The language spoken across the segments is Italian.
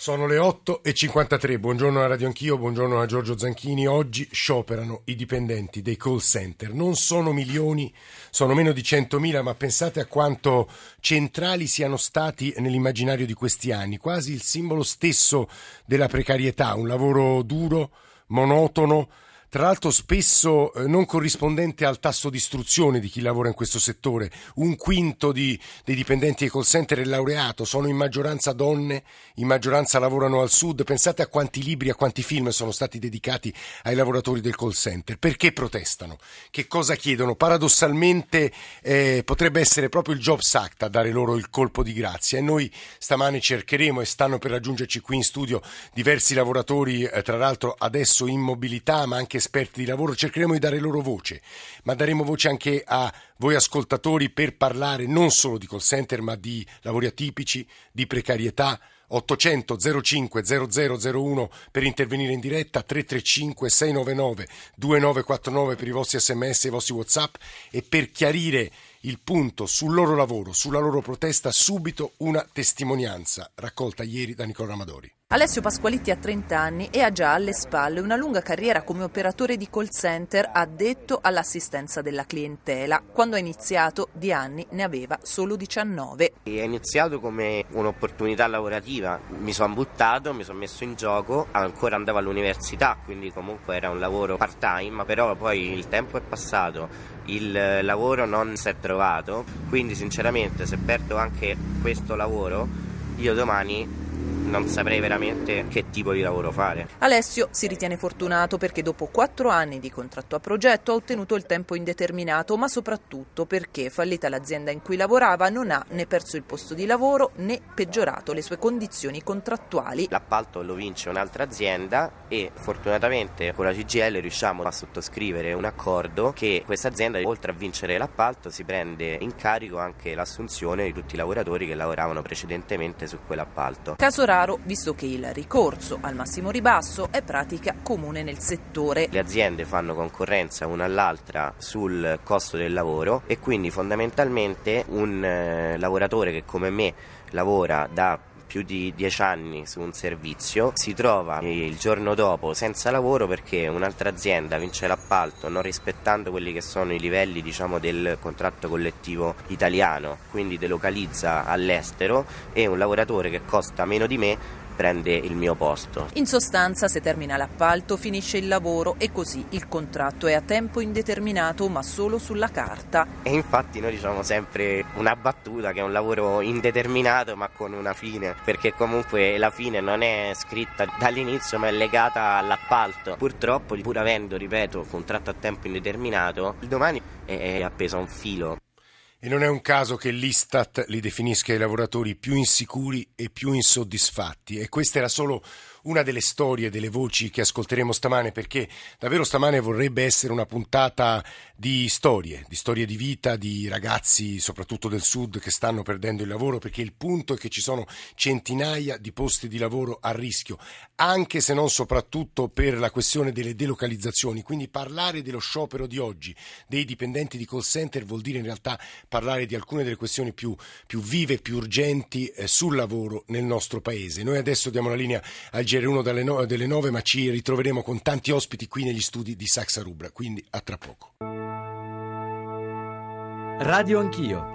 Sono le 8.53, buongiorno a Radio Anch'io, buongiorno a Giorgio Zanchini. Oggi scioperano i dipendenti dei call center. Non sono milioni, sono meno di 100.000, ma pensate a quanto centrali siano stati nell'immaginario di questi anni. Quasi il simbolo stesso della precarietà, un lavoro duro, monotono, tra l'altro spesso eh, non corrispondente al tasso di istruzione di chi lavora in questo settore. Un quinto di, dei dipendenti dei call center è laureato, sono in maggioranza donne, in maggioranza lavorano al sud. Pensate a quanti libri, a quanti film sono stati dedicati ai lavoratori del call center. Perché protestano? Che cosa chiedono? Paradossalmente eh, potrebbe essere proprio il Jobs Act a dare loro il colpo di grazia e noi stamane cercheremo e stanno per raggiungerci qui in studio diversi lavoratori, eh, tra l'altro adesso in mobilità ma anche esperti di lavoro, cercheremo di dare loro voce, ma daremo voce anche a voi ascoltatori per parlare non solo di call center, ma di lavori atipici, di precarietà. 800 05 0001 per intervenire in diretta, 335 699 2949 per i vostri sms e i vostri whatsapp e per chiarire il punto sul loro lavoro, sulla loro protesta, subito una testimonianza raccolta ieri da Nicola Amadori. Alessio Pasqualitti ha 30 anni e ha già alle spalle una lunga carriera come operatore di call center addetto all'assistenza della clientela. Quando ha iniziato di anni ne aveva solo 19. È iniziato come un'opportunità lavorativa, mi sono buttato, mi sono messo in gioco, ancora andavo all'università, quindi comunque era un lavoro part time, però poi il tempo è passato, il lavoro non si è trovato, quindi sinceramente se perdo anche questo lavoro, io domani non saprei veramente che tipo di lavoro fare. Alessio si ritiene fortunato perché dopo quattro anni di contratto a progetto ha ottenuto il tempo indeterminato, ma soprattutto perché, fallita l'azienda in cui lavorava, non ha né perso il posto di lavoro né peggiorato le sue condizioni contrattuali. L'appalto lo vince un'altra azienda e fortunatamente con la CGL riusciamo a sottoscrivere un accordo che questa azienda, oltre a vincere l'appalto, si prende in carico anche l'assunzione di tutti i lavoratori che lavoravano precedentemente su quell'appalto. Caso raro, visto che il ricorso al massimo ribasso è pratica comune nel settore. Le aziende fanno concorrenza una all'altra sul costo del lavoro e quindi fondamentalmente un eh, lavoratore che come me lavora da più di dieci anni su un servizio, si trova il giorno dopo senza lavoro perché un'altra azienda vince l'appalto non rispettando quelli che sono i livelli diciamo, del contratto collettivo italiano, quindi delocalizza all'estero e un lavoratore che costa meno di me prende il mio posto. In sostanza, se termina l'appalto, finisce il lavoro e così il contratto è a tempo indeterminato, ma solo sulla carta. E infatti noi diciamo sempre una battuta che è un lavoro indeterminato, ma con una fine, perché comunque la fine non è scritta dall'inizio, ma è legata all'appalto. Purtroppo, pur avendo, ripeto, contratto a tempo indeterminato, il domani è appeso a un filo. E non è un caso che l'Istat li definisca i lavoratori più insicuri e più insoddisfatti. E questa era solo una delle storie, delle voci che ascolteremo stamane, perché davvero stamane vorrebbe essere una puntata di storie, di storie di vita, di ragazzi, soprattutto del sud, che stanno perdendo il lavoro, perché il punto è che ci sono centinaia di posti di lavoro a rischio, anche se non soprattutto per la questione delle delocalizzazioni. Quindi parlare dello sciopero di oggi dei dipendenti di call center vuol dire in realtà parlare di alcune delle questioni più, più vive, più urgenti eh, sul lavoro nel nostro paese. Noi adesso diamo la linea al GR1 delle, no, delle 9, ma ci ritroveremo con tanti ospiti qui negli studi di Saxa Rubra, quindi a tra poco. Radio Anch'io.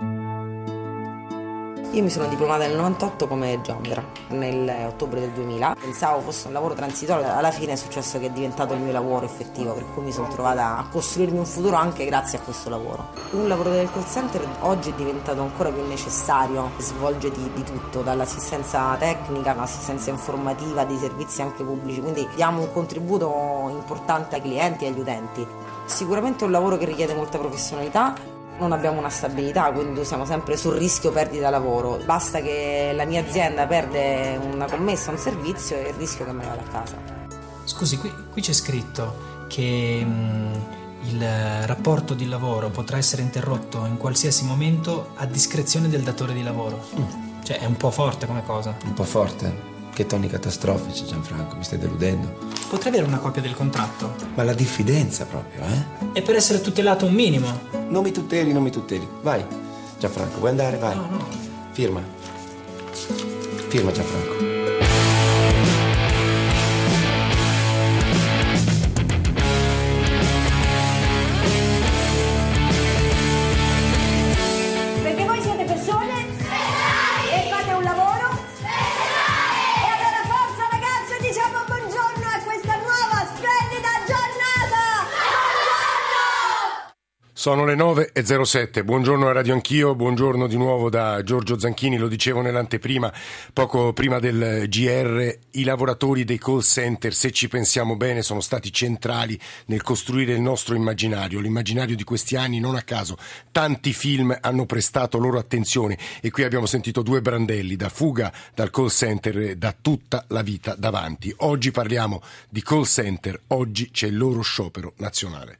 Io mi sono diplomata nel 98 come geometra, nell'ottobre del 2000. Pensavo fosse un lavoro transitorio, alla fine è successo che è diventato il mio lavoro effettivo, per cui mi sono trovata a costruirmi un futuro anche grazie a questo lavoro. Un lavoro del call center oggi è diventato ancora più necessario, svolge di, di tutto, dall'assistenza tecnica all'assistenza informativa, dei servizi anche pubblici, quindi diamo un contributo importante ai clienti e agli utenti. Sicuramente è un lavoro che richiede molta professionalità non abbiamo una stabilità, quindi siamo sempre sul rischio perdita lavoro. Basta che la mia azienda perde una commessa, un servizio e il rischio che me ne vada a casa. Scusi, qui, qui c'è scritto che mh, mm, il rapporto di lavoro potrà essere interrotto in qualsiasi momento a discrezione del datore di lavoro. Mm. Cioè, è un po' forte come cosa. Un po' forte. Che toni catastrofici, Gianfranco, mi stai deludendo. Potrei avere una copia del contratto? Ma la diffidenza proprio, eh? E per essere tutelato un minimo. Non mi tuteli, non mi tuteli. Vai, Gianfranco, vuoi andare? Vai. No, no. Firma. Firma, Gianfranco. Sono le 9.07, buongiorno a Radio Anch'io, buongiorno di nuovo da Giorgio Zanchini, lo dicevo nell'anteprima, poco prima del GR, i lavoratori dei call center, se ci pensiamo bene, sono stati centrali nel costruire il nostro immaginario, l'immaginario di questi anni, non a caso, tanti film hanno prestato loro attenzione e qui abbiamo sentito due brandelli, da fuga dal call center, da tutta la vita davanti. Oggi parliamo di call center, oggi c'è il loro sciopero nazionale.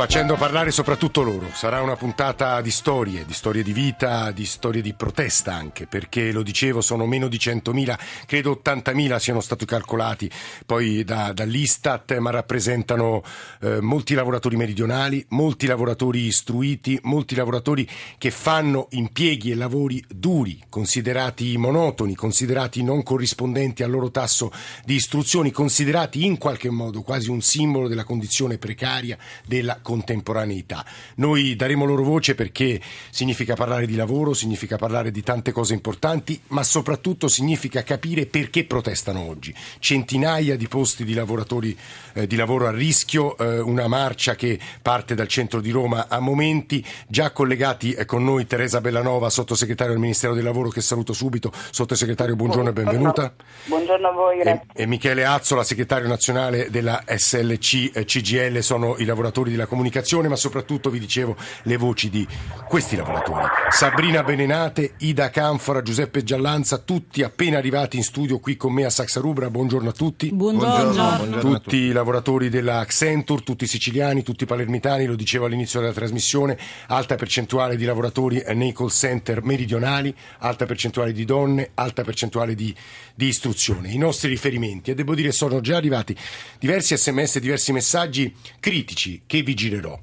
facendo parlare soprattutto loro. Sarà una puntata di storie, di storie di vita, di storie di protesta anche, perché lo dicevo, sono meno di 100.000, credo 80.000 siano stati calcolati poi da, dall'Istat, ma rappresentano eh, molti lavoratori meridionali, molti lavoratori istruiti, molti lavoratori che fanno impieghi e lavori duri, considerati monotoni, considerati non corrispondenti al loro tasso di istruzioni, considerati in qualche modo quasi un simbolo della condizione precaria della contemporaneità. Noi daremo loro voce perché significa parlare di lavoro, significa parlare di tante cose importanti, ma soprattutto significa capire perché protestano oggi. Centinaia di posti di lavoratori eh, di lavoro a rischio, eh, una marcia che parte dal centro di Roma a momenti, già collegati eh, con noi Teresa Bellanova, sottosegretario del Ministero del Lavoro che saluto subito. Sottosegretario, buongiorno e benvenuta. Buongiorno a voi, grazie. E, e Michele Azzola, segretario nazionale della SLC eh, CGL, sono i lavoratori della comunicazione, ma soprattutto vi dicevo le voci di questi lavoratori. Sabrina Benenate, Ida Canfora, Giuseppe Giallanza, tutti appena arrivati in studio qui con me a Saxarubra. Buongiorno a tutti. Buongiorno. Buongiorno. Tutti i lavoratori della Accenture, tutti siciliani, tutti palermitani, lo dicevo all'inizio della trasmissione, alta percentuale di lavoratori nei call center meridionali, alta percentuale di donne, alta percentuale di, di istruzione. I nostri riferimenti, e devo dire sono già arrivati diversi sms, diversi messaggi critici che vi At all.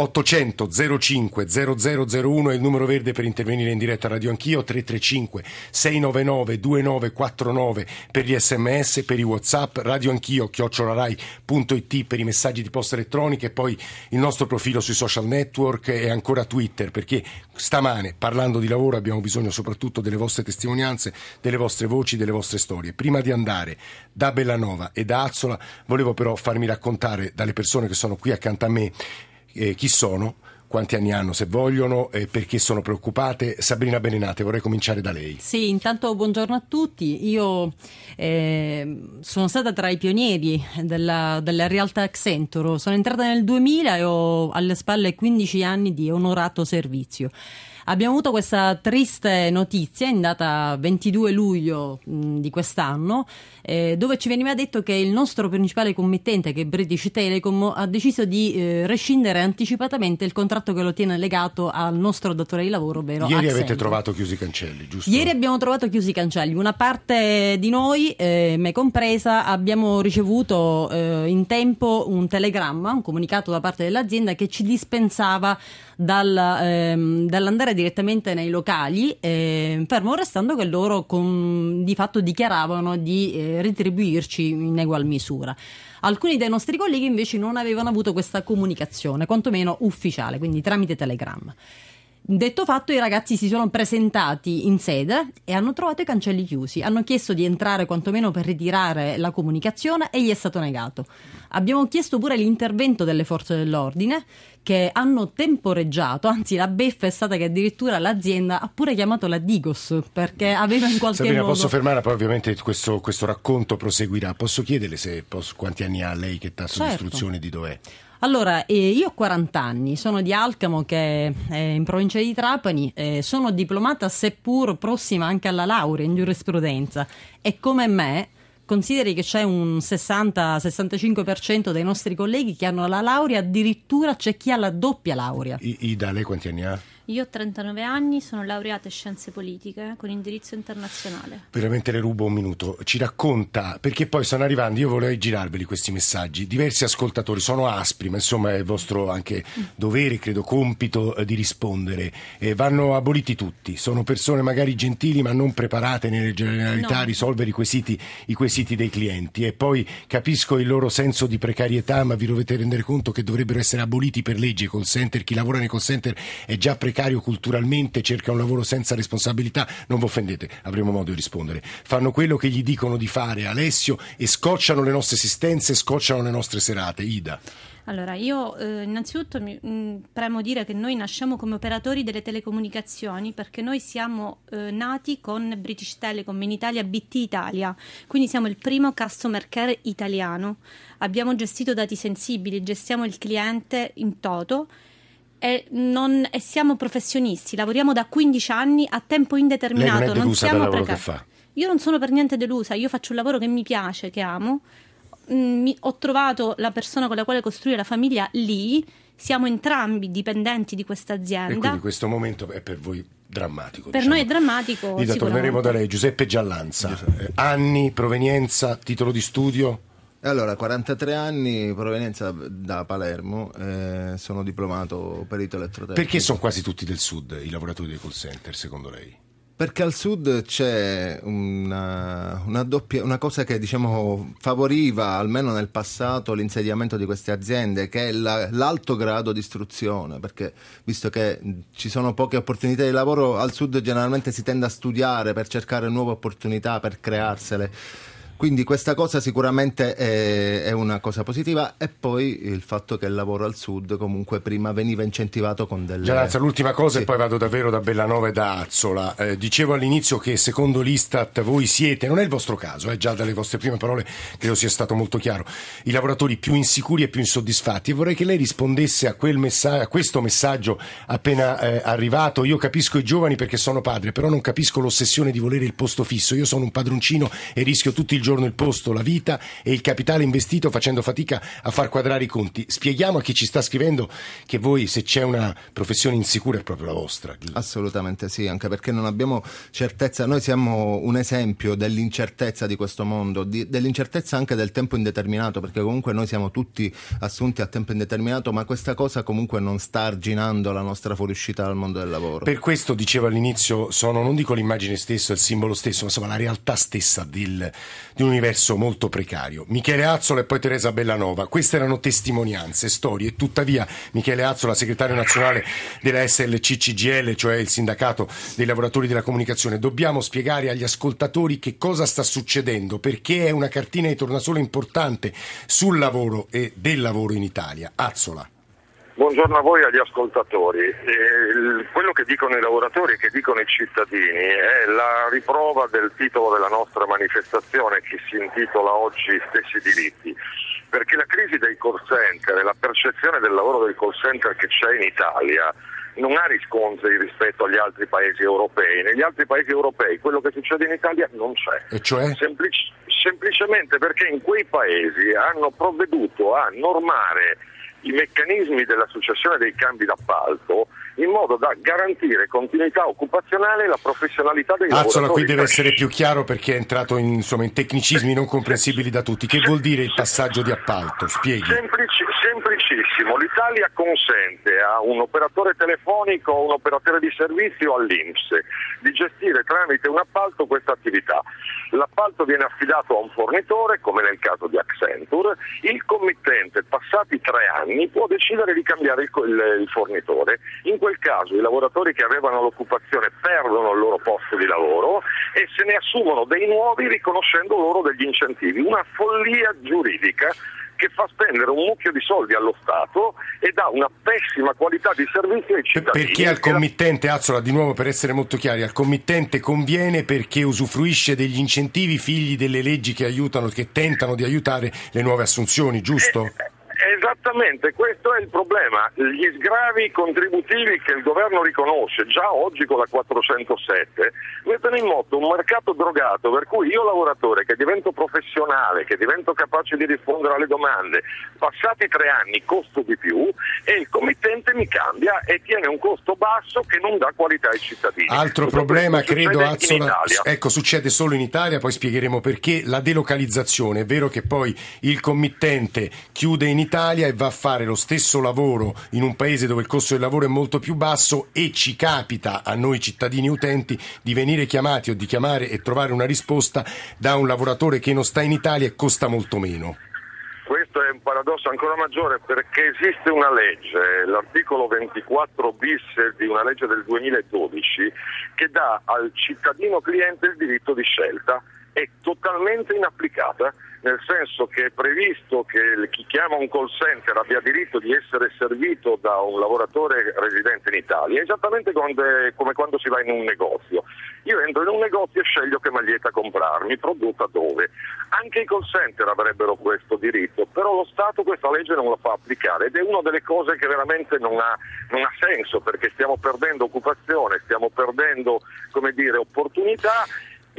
800 05 0001 è il numero verde per intervenire in diretta radio anch'io 335 699 2949 per gli sms per i whatsapp radio anch'io chiocciolarai.it per i messaggi di posta elettronica e poi il nostro profilo sui social network e ancora Twitter perché stamane parlando di lavoro abbiamo bisogno soprattutto delle vostre testimonianze delle vostre voci, delle vostre storie. Prima di andare da Bellanova e da Azzola volevo però farmi raccontare dalle persone che sono qui accanto a me eh, chi sono, quanti anni hanno se vogliono e perché sono preoccupate. Sabrina Benenate, vorrei cominciare da lei. Sì, intanto buongiorno a tutti. Io eh, sono stata tra i pionieri della, della realtà Accenture. Sono entrata nel 2000 e ho alle spalle 15 anni di onorato servizio. Abbiamo avuto questa triste notizia in data 22 luglio mh, di quest'anno, eh, dove ci veniva detto che il nostro principale committente, che è British Telecom, ha deciso di eh, rescindere anticipatamente il contratto che lo tiene legato al nostro datore di lavoro, ovvero Ieri Accent. avete trovato chiusi i cancelli, giusto? Ieri abbiamo trovato chiusi i cancelli. Una parte di noi, eh, me compresa, abbiamo ricevuto eh, in tempo un telegramma, un comunicato da parte dell'azienda che ci dispensava dal, ehm, dall'andare direttamente nei locali, eh, fermo restando che loro con, di fatto dichiaravano di eh, retribuirci in egual misura. Alcuni dei nostri colleghi invece non avevano avuto questa comunicazione, quantomeno ufficiale, quindi tramite telegramma. Detto fatto, i ragazzi si sono presentati in sede e hanno trovato i cancelli chiusi. Hanno chiesto di entrare quantomeno per ritirare la comunicazione e gli è stato negato. Abbiamo chiesto pure l'intervento delle forze dell'ordine che hanno temporeggiato, anzi la beffa è stata che addirittura l'azienda ha pure chiamato la Digos perché aveva in qualche Sabrina, modo... posso fermare? Poi ovviamente questo, questo racconto proseguirà. Posso chiederle se posso, quanti anni ha lei, che tasso Certo. di istruzione, di dov'è? Allora, eh, io ho 40 anni, sono di Alcamo che è in provincia di Trapani, eh, sono diplomata seppur prossima anche alla laurea in giurisprudenza e come me consideri che c'è un 60-65% dei nostri colleghi che hanno la laurea, addirittura c'è chi ha la doppia laurea. I- Ida, lei quanti anni ha? Io ho 39 anni, sono laureata in scienze politiche con indirizzo internazionale. Veramente le rubo un minuto. Ci racconta, perché poi stanno arrivando, io vorrei girarveli questi messaggi. Diversi ascoltatori sono aspri, ma insomma è il vostro anche dovere, credo, compito eh, di rispondere. Eh, vanno aboliti tutti. Sono persone magari gentili, ma non preparate nelle generalità a No. risolvere i quesiti, i quesiti dei clienti. E poi capisco il loro senso di precarietà, ma vi dovete rendere conto che dovrebbero essere aboliti per legge i call center. Chi lavora nei call center è già precario precario culturalmente, cerca un lavoro senza responsabilità, non vi offendete, avremo modo di rispondere. Fanno quello che gli dicono di fare Alessio e scocciano le nostre esistenze, scocciano le nostre serate. Ida. Allora, io eh, innanzitutto mi, mh, premo dire che noi nasciamo come operatori delle telecomunicazioni perché noi siamo eh, nati con British Telecom in Italia, BT Italia, quindi siamo il primo customer care italiano. Abbiamo gestito dati sensibili, gestiamo il cliente in toto e, non, e siamo professionisti, lavoriamo da 15 anni a tempo indeterminato. Lei non è non delusa dal siamo lavoro che precari. fa? Io non sono per niente delusa, io faccio un lavoro che mi piace, che amo. Mm, mi- ho trovato la persona con la quale costruire la famiglia lì. Siamo entrambi dipendenti di questa E azienda. quindi questo momento è per voi drammatico. Per diciamo. noi è drammatico. Ida, sicuramente. torneremo da lei. Giuseppe Giallanza. Eh, anni, provenienza, titolo di studio? Allora, 43 anni, provenienza da Palermo, eh, sono diplomato perito elettrotecnico. Perché sono quasi tutti del sud i lavoratori dei call center, secondo lei? Perché al sud c'è una, una doppia, una cosa che diciamo favoriva, almeno nel passato, l'insediamento di queste aziende, che è la- l'alto grado di istruzione, perché visto che ci sono poche opportunità di lavoro, al sud generalmente si tende a studiare per cercare nuove opportunità, per crearsele. Quindi questa cosa sicuramente è, è una cosa positiva e poi il fatto che il lavoro al sud comunque prima veniva incentivato con delle... Gianazza, l'ultima cosa Sì. e poi vado davvero da Bellanova e da Azzola. Eh, dicevo all'inizio che secondo l'Istat voi siete, non è il vostro caso, eh, già dalle vostre prime parole credo sia stato molto chiaro, i lavoratori più insicuri e più insoddisfatti e vorrei che lei rispondesse a, quel messa- a questo messaggio appena eh, arrivato. Io capisco i giovani perché sono padre, però non capisco l'ossessione di volere il posto fisso. Io sono un padroncino e rischio tutto il giorno il posto, la vita e il capitale investito facendo fatica a far quadrare i conti. Spieghiamo a chi ci sta scrivendo che voi se c'è una professione insicura è proprio la vostra. Assolutamente sì, anche perché non abbiamo certezza, noi siamo un esempio dell'incertezza di questo mondo, di- dell'incertezza anche del tempo indeterminato, perché comunque noi siamo tutti assunti a tempo indeterminato, ma questa cosa comunque non sta arginando la nostra fuoriuscita dal mondo del lavoro. Per questo dicevo all'inizio, sono non dico l'immagine stessa, il simbolo stesso, ma insomma la realtà stessa del- di un universo molto precario. Michele Azzola e poi Teresa Bellanova, queste erano testimonianze, storie, tuttavia Michele Azzola, segretario nazionale della SLC-CGL, cioè il sindacato dei lavoratori della comunicazione, dobbiamo spiegare agli ascoltatori che cosa sta succedendo, perché è una cartina di tornasole importante sul lavoro e del lavoro in Italia. Azzola. Buongiorno a voi e agli ascoltatori. Eh, quello che dicono i lavoratori e che dicono i cittadini è la riprova del titolo della nostra manifestazione che si intitola oggi Stessi diritti. Perché la crisi dei call center e la percezione del lavoro del call center che c'è in Italia non ha riscontri rispetto agli altri paesi europei. Negli altri paesi europei quello che succede in Italia non c'è. E cioè? Semplic- semplicemente perché in quei paesi hanno provveduto a normare i meccanismi della successione dei cambi d'appalto in modo da garantire continuità occupazionale e la professionalità dei Azzola lavoratori. qui deve essere più chiaro perché è entrato in, insomma, in tecnicismi non comprensibili da tutti. Che vuol dire il passaggio di appalto? Spieghi. Semplici- semplicissimo, l'Italia consente a un operatore telefonico o un operatore di servizio all'Inps di gestire tramite un appalto questa attività. L'appalto viene affidato a un fornitore, come nel caso di Accenture, il committente, passati tre anni, può decidere di cambiare il, il- il fornitore. In quel caso i lavoratori che avevano l'occupazione perdono il loro posto di lavoro e se ne assumono dei nuovi riconoscendo loro degli incentivi. Una follia giuridica che fa spendere un mucchio di soldi allo Stato e dà una pessima qualità di servizio ai cittadini. Perché al committente, Azzola, di nuovo per essere molto chiari, al committente conviene perché usufruisce degli incentivi figli delle leggi che aiutano, che tentano di aiutare le nuove assunzioni, giusto? Esattamente, questo è il problema. Gli sgravi contributivi che il governo riconosce già oggi con la 407 mettono in moto un mercato drogato per cui io lavoratore che divento professionale, che divento capace di rispondere alle domande, passati tre anni costo di più e il committente mi cambia e tiene un costo basso che non dà qualità ai cittadini. Altro Tutto problema, credo, Azzola, ecco, succede solo in Italia, poi spiegheremo perché, la delocalizzazione. È vero che poi il committente chiude in Italia e va a fare lo stesso lavoro in un paese dove il costo del lavoro è molto più basso e ci capita a noi cittadini utenti di venire chiamati o di chiamare e trovare una risposta da un lavoratore che non sta in Italia e costa molto meno. Questo è un paradosso ancora maggiore perché esiste una legge, l'articolo 24 bis di una legge del 2012, che dà al cittadino cliente il diritto di scelta, è totalmente inapplicata nel senso che è previsto che chi chiama un call center abbia diritto di essere servito da un lavoratore residente in Italia, esattamente come quando si va in un negozio. Io entro in un negozio e sceglio che maglietta comprarmi, prodotta dove. Anche i call center avrebbero questo diritto, però lo Stato questa legge non la fa applicare ed è una delle cose che veramente non ha, non ha senso perché stiamo perdendo occupazione, stiamo perdendo dire, opportunità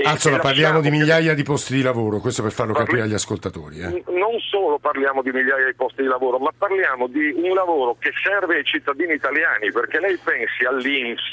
Alzola, parliamo di migliaia di posti di lavoro, questo per farlo capire agli ascoltatori. Eh. Non solo parliamo di migliaia di posti di lavoro, ma parliamo di un lavoro che serve ai cittadini italiani, perché lei pensi all'Inps,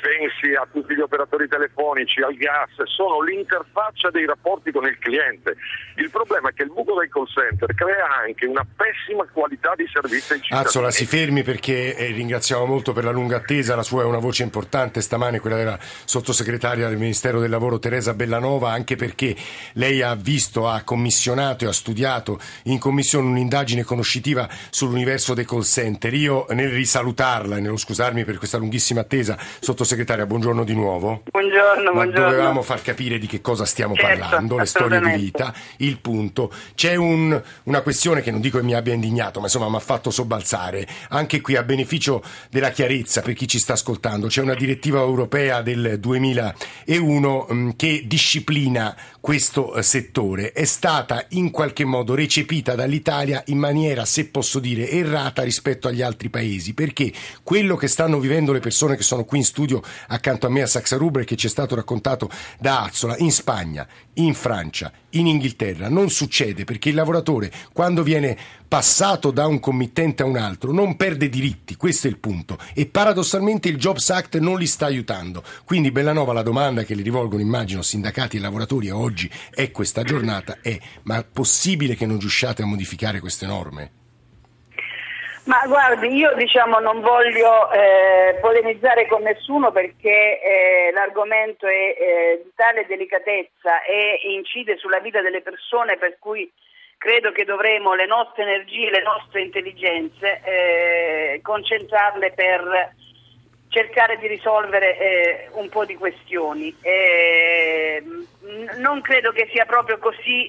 pensi a tutti gli operatori telefonici, al gas, sono l'interfaccia dei rapporti con il cliente. Il problema è che il buco del call center crea anche una pessima qualità di servizio ai cittadini. Azzola, si fermi perché eh, ringraziamo molto per la lunga attesa, la sua è una voce importante stamane, quella della sottosegretaria del Ministero del Lavoro Teresa Bellanova, anche perché lei ha visto, ha commissionato e ha studiato in commissione un'indagine conoscitiva sull'universo dei call center. Io nel risalutarla e nello scusarmi per questa lunghissima attesa, sottosegretaria Sottosegretaria, buongiorno di nuovo. Buongiorno, Ma buongiorno. dovevamo far capire di che cosa stiamo certo, parlando, le storie di vita, il punto. C'è un, una questione che non dico che mi abbia indignato, ma insomma mi ha fatto sobbalzare, anche qui a beneficio della chiarezza per chi ci sta ascoltando. C'è una direttiva europea del 2001 mh, mm, che disciplina questo eh, settore. È stata in qualche modo recepita dall'Italia in maniera, se posso dire, errata rispetto agli altri paesi, perché quello che stanno vivendo le persone che sono qui in studio studio accanto a me a Saxa Rubra che ci è stato raccontato da Azzola in Spagna, in Francia, in Inghilterra. Non succede perché il lavoratore quando viene passato da un committente a un altro non perde diritti, questo è il punto. E paradossalmente il Jobs Act non li sta aiutando. Quindi Bellanova la domanda che le rivolgono immagino sindacati e lavoratori oggi è questa giornata è ma è possibile che non riusciate a modificare queste norme? Ma guardi, io diciamo non voglio eh, polemizzare con nessuno perché eh, l'argomento è eh, di tale delicatezza e incide sulla vita delle persone per cui credo che dovremo le nostre energie, le nostre intelligenze eh, concentrarle per cercare di risolvere eh, un po' di questioni. Eh, non credo che sia proprio così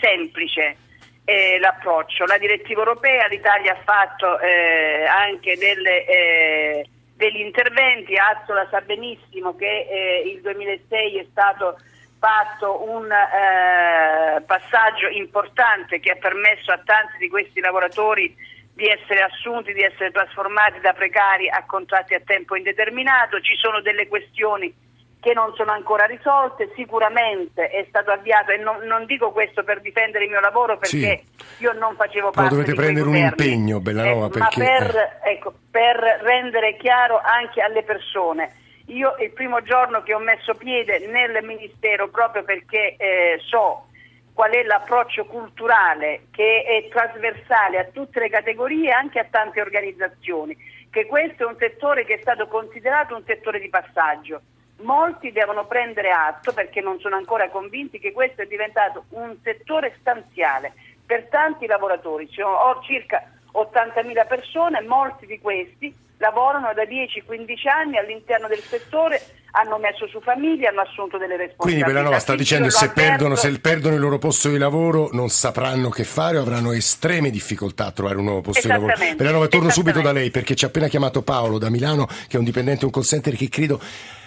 semplice eh, l'approccio. La direttiva europea, l'Italia ha fatto eh, anche delle, eh, degli interventi, Azzola sa benissimo che eh, il 2006 è stato fatto un eh, passaggio importante che ha permesso a tanti di questi lavoratori di essere assunti, di essere trasformati da precari a contratti a tempo indeterminato. Ci sono delle questioni che non sono ancora risolte, sicuramente è stato avviato e non, non dico questo per difendere il mio lavoro perché sì. io non facevo parte Però dovete prendere un impegno, Bellanova, eh, perché... ma per, ecco, per rendere chiaro anche alle persone. Io il primo giorno che ho messo piede nel Ministero proprio perché eh, so qual è l'approccio culturale che è trasversale a tutte le categorie e anche a tante organizzazioni, che questo è un settore che è stato considerato un settore di passaggio molti devono prendere atto perché non sono ancora convinti che questo è diventato un settore stanziale per tanti lavoratori. Ci sono circa 80.000 persone, molti di questi lavorano da 10-15 anni all'interno del settore, hanno messo su famiglia, hanno assunto delle responsabilità. Quindi Bellanova sta dicendo che se perdono, se perdono, il loro posto di lavoro non sapranno che fare o avranno estreme difficoltà a trovare un nuovo posto di lavoro. Bellanova, torno subito da lei perché ci ha appena chiamato Paolo da Milano che è un dipendente, un call center che credo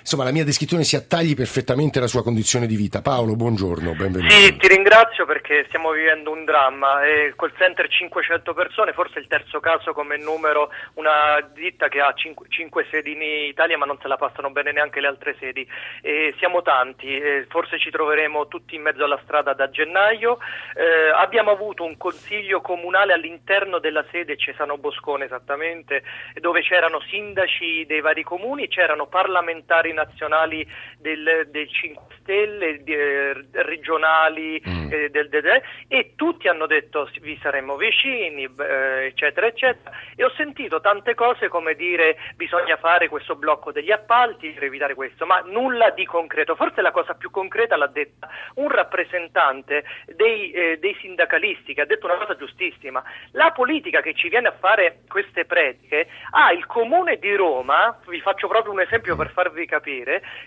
insomma la mia descrizione si attagli perfettamente alla sua condizione di vita. Paolo, buongiorno, benvenuto. Sì, ti ringrazio perché stiamo vivendo un dramma. E col center 500 persone, forse il terzo caso come numero, una ditta che ha 5, 5 sedi in Italia ma non se la passano bene neanche le altre sedi. E siamo tanti, forse ci troveremo tutti in mezzo alla strada da gennaio. Eh, abbiamo avuto un consiglio comunale all'interno della sede Cesano Boscone esattamente, dove c'erano sindaci dei vari comuni, c'erano parlamentari nazionali del, del 5 Stelle, di, eh, regionali Mm. eh, del, del- del- e tutti hanno detto "Sì, vi saremmo vicini, eh, eccetera, eccetera. E ho sentito tante cose come dire bisogna fare questo blocco degli appalti per evitare questo, ma nulla di concreto. Forse la cosa più concreta l'ha detta un rappresentante dei, eh, dei sindacalisti che ha detto una cosa giustissima. La politica che ci viene a fare queste prediche ha il comune di Roma, vi faccio proprio un esempio per farvi capire,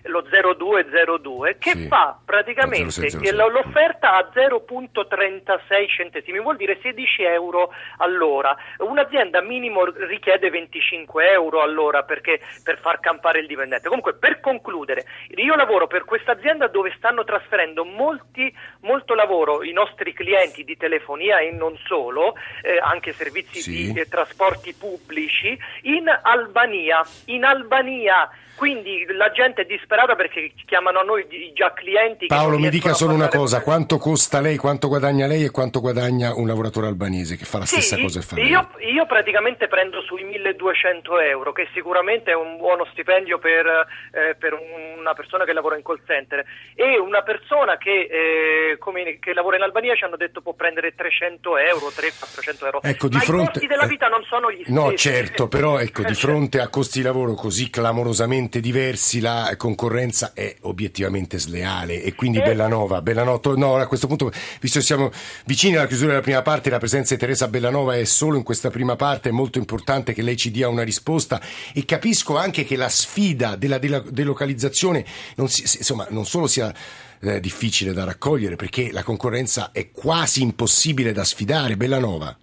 lo 0202, che Sì. fa praticamente Lo 0606. che lo- l'offerta a 0.36 centesimi, vuol dire 16 euro all'ora. Un'azienda minimo richiede 25 euro all'ora perché, per far campare il dipendente. Comunque, per concludere, io lavoro per questa azienda dove stanno trasferendo molti, molto lavoro i nostri clienti di telefonia e non solo, eh, anche servizi Sì. di eh, trasporti pubblici, in Albania. In Albania. Quindi la gente è disperata perché chiamano a noi già clienti. Paolo mi dica solo una cosa, quanto costa lei, quanto guadagna lei e quanto guadagna un lavoratore albanese che fa la Sì, stessa cosa che fa io, io praticamente prendo sui 1200 euro, che sicuramente è un buono stipendio per, eh, per una persona che lavora in call center. E una persona che, eh, come- che lavora in Albania ci hanno detto può prendere 300 euro, 300-400 euro. Ecco, di Ma fronte- i costi della eh, vita non sono gli stessi. No, certo, però ecco, di Eh, fronte a costi di lavoro così clamorosamente diversi la concorrenza è obiettivamente sleale e quindi Eh. Bellanova, Bellanova, no, a questo punto, visto che siamo vicini alla chiusura della prima parte, la presenza di Teresa Bellanova è solo in questa prima parte, è molto importante che lei ci dia una risposta e capisco anche che la sfida della della delocalizzazione non, si- insomma, non solo sia eh, difficile da raccogliere perché la concorrenza è quasi impossibile da sfidare, Bellanova.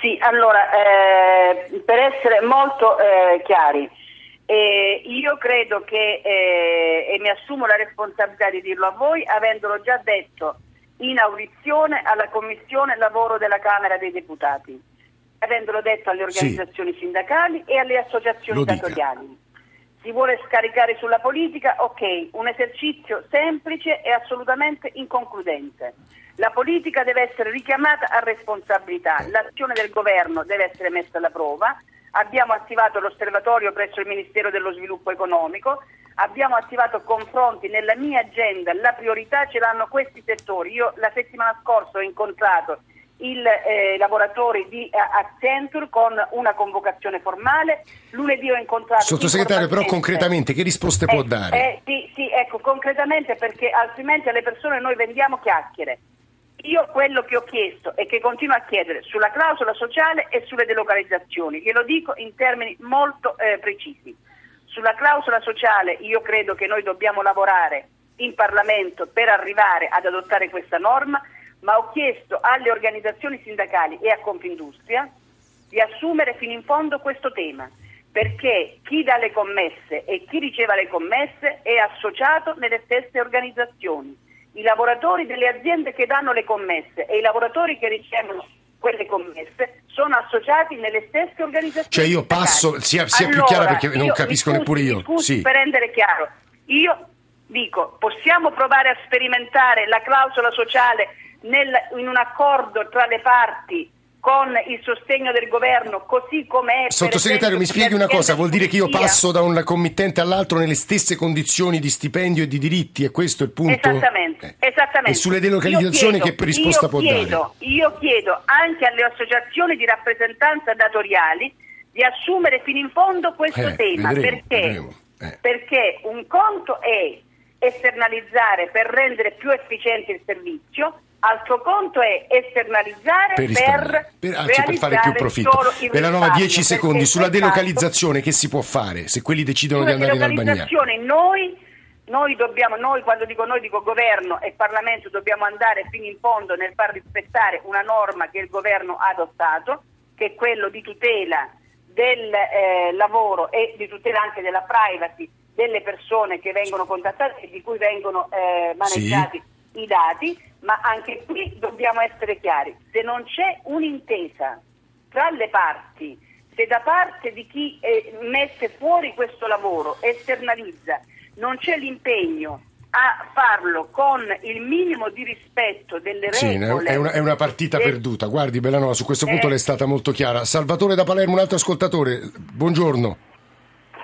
Sì, allora, eh, per essere molto eh, chiari, eh, io credo che, eh, e mi assumo la responsabilità di dirlo a voi, avendolo già detto in audizione alla Commissione Lavoro della Camera dei Deputati, avendolo detto alle Sì. organizzazioni sindacali e alle associazioni datoriali. Si vuole scaricare sulla politica? Ok, un esercizio semplice e assolutamente inconcludente. La politica deve essere richiamata a responsabilità, l'azione del governo deve essere messa alla prova. Abbiamo attivato l'osservatorio presso il Ministero dello Sviluppo Economico, abbiamo attivato confronti nella mia agenda, la priorità ce l'hanno questi settori. Io la settimana scorsa ho incontrato i lavoratori di eh, Accenture con una convocazione formale, lunedì ho incontrato... Sottosegretario, però concretamente che risposte può eh, dare? eh, sì, sì, ecco, concretamente perché altrimenti alle persone noi vendiamo chiacchiere. Io quello che ho chiesto e che continuo a chiedere sulla clausola sociale e sulle delocalizzazioni, glielo dico in termini molto eh, precisi. Sulla clausola sociale io credo che noi dobbiamo lavorare in Parlamento per arrivare ad adottare questa norma, ma ho chiesto alle organizzazioni sindacali e a Confindustria di assumere fino in fondo questo tema, perché chi dà le commesse e chi riceve le commesse è associato nelle stesse organizzazioni. I lavoratori delle aziende che danno le commesse e i lavoratori che ricevono quelle commesse sono associati nelle stesse organizzazioni. Cioè io passo, sia, sia più Allora, chiara perché non io- capisco scusi, neppure io. scusi Sì. per rendere chiaro, io dico, possiamo provare a sperimentare la clausola sociale nel- in un accordo tra le parti con il sostegno del governo, così come è. Sottosegretario, mi spieghi una cosa, vuol dire che io passo da un committente all'altro nelle stesse condizioni di stipendio e di diritti, e questo è il punto? Esattamente, esattamente. E sulle delocalizzazioni Io chiedo- che risposta può chiedo, Io chiedo anche alle associazioni di rappresentanza datoriali di assumere fino in fondo questo Eh, tema, vedremo, perché, vedremo, eh. perché un conto è esternalizzare per rendere più efficiente il servizio, altro conto è esternalizzare Per per, per, cioè, per fare più profitto. risparmio, 10 secondi, sulla quel fatto- delocalizzazione che si può fare se quelli decidono di andare in Albania? noi, noi dobbiamo, noi quando dico noi dico governo e Parlamento dobbiamo andare fino in fondo nel far rispettare una norma che il governo ha adottato, che è quello di tutela del eh, lavoro e di tutela anche della privacy delle persone che vengono contattate e di cui vengono eh, maneggiati i dati, ma anche qui dobbiamo essere chiari, se non c'è un'intesa tra le parti, se da parte di chi eh, mette fuori questo lavoro, esternalizza, non c'è l'impegno a farlo con il minimo di rispetto delle Sì, regole. è una, è una partita del- perduta. Guardi, Bellanova, su questo punto Eh. lei è stata molto chiara. Salvatore da Palermo, un altro ascoltatore. Buongiorno.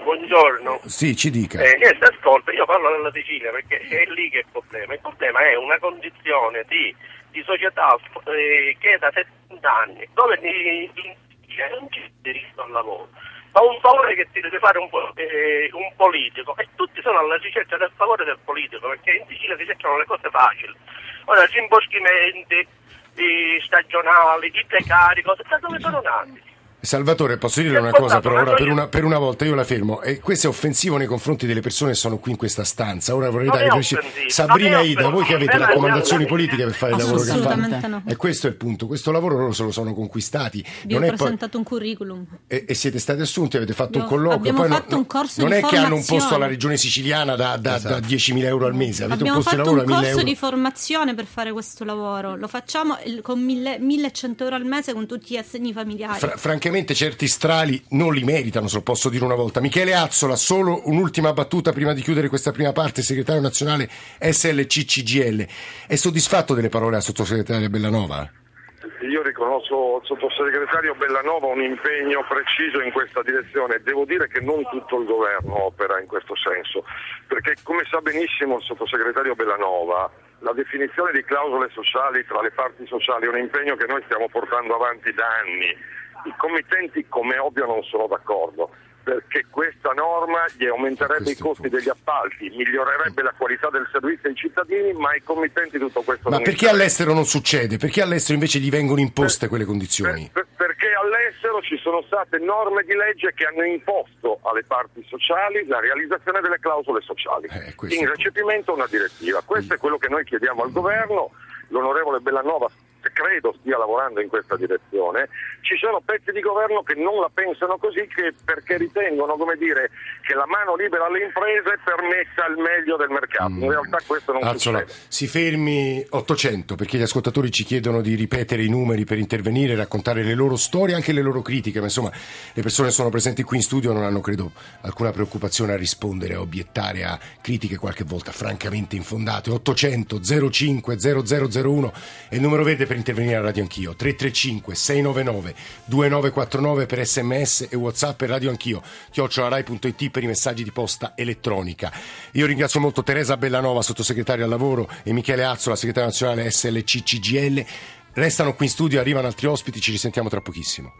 Buongiorno. Sì, ci dica. Eh, niente, ascolta, io parlo della Sicilia perché è lì che è il problema. Il problema è una condizione di, di società eh, che è da 70 anni, dove in Sicilia non c'è diritto al lavoro. Ma un favore che ti deve fare un, eh, un, politico e tutti sono alla ricerca del favore del politico perché in Sicilia si cercano le cose facili. Ora, gli imboschimenti i stagionali, i precari, cose, da dove sono nati? Salvatore, posso dire una cosa, però ora per una, per una, volta io la fermo. E questo è offensivo nei confronti delle persone che sono qui in questa stanza. Ora vorrei dare precisione. Sabrina Ida, voi che avete raccomandazioni politiche per fare il lavoro che fate. No. E questo è il punto. Questo lavoro loro se lo sono conquistati. Vi ho presentato poi... un curriculum. E, e, siete stati assunti, avete fatto no, un colloquio. Abbiamo poi fatto no, un corso non di è formazione. che hanno un posto alla regione siciliana da, da, esatto. da 10.000 euro al mese. Avete abbiamo un posto fatto di lavoro un a 1.000 corso euro. di formazione per fare questo lavoro. Lo facciamo con 1.100 euro al mese con tutti gli assegni familiari. Fra, francamente certi strati non li meritano, se lo posso dire una volta. Michele Azzola, solo un'ultima battuta prima di chiudere questa prima parte, segretario nazionale SLC-CGL. È soddisfatto delle parole della sottosegretaria Bellanova? Io riconosco al sottosegretario Bellanova un impegno preciso in questa direzione. Devo dire che non tutto il governo opera in questo senso, perché come sa benissimo il sottosegretario Bellanova, la definizione di clausole sociali tra le parti sociali è un impegno che noi stiamo portando avanti da anni i committenti, come ovvio, non sono d'accordo perché questa norma gli aumenterebbe i costi degli appalti, migliorerebbe la qualità del servizio ai cittadini, ma i committenti tutto questo ma non perché all'estero non succede? Perché all'estero invece gli vengono imposte per, quelle condizioni? Per, per, perché all'estero ci sono state norme di legge che hanno imposto alle parti sociali la realizzazione delle clausole sociali eh, in recepimento a una direttiva. Questo mm. è quello che noi chiediamo al governo, l'onorevole Bellanova credo stia lavorando in questa direzione, ci sono pezzi di governo che non la pensano così che, perché ritengono dire, che la mano libera alle imprese permetta il meglio del mercato. In realtà questo non Azzola, succede. Si fermi 800 perché gli ascoltatori ci chiedono di ripetere i numeri per intervenire, raccontare le loro storie, anche le loro critiche, ma insomma le persone che sono presenti qui in studio non hanno credo alcuna preoccupazione a rispondere, a obiettare a critiche qualche volta francamente infondate. 800 05 0001 è il numero verde per per intervenire a Radio Anch'io. 335 699 2949 per sms e whatsapp e Radio Anch'io. Chiocciolarai.it per i messaggi di posta elettronica. Io ringrazio molto Teresa Bellanova sottosegretario al lavoro e Michele Azzola segretario nazionale SLC CGL restano qui in studio arrivano altri ospiti ci risentiamo tra pochissimo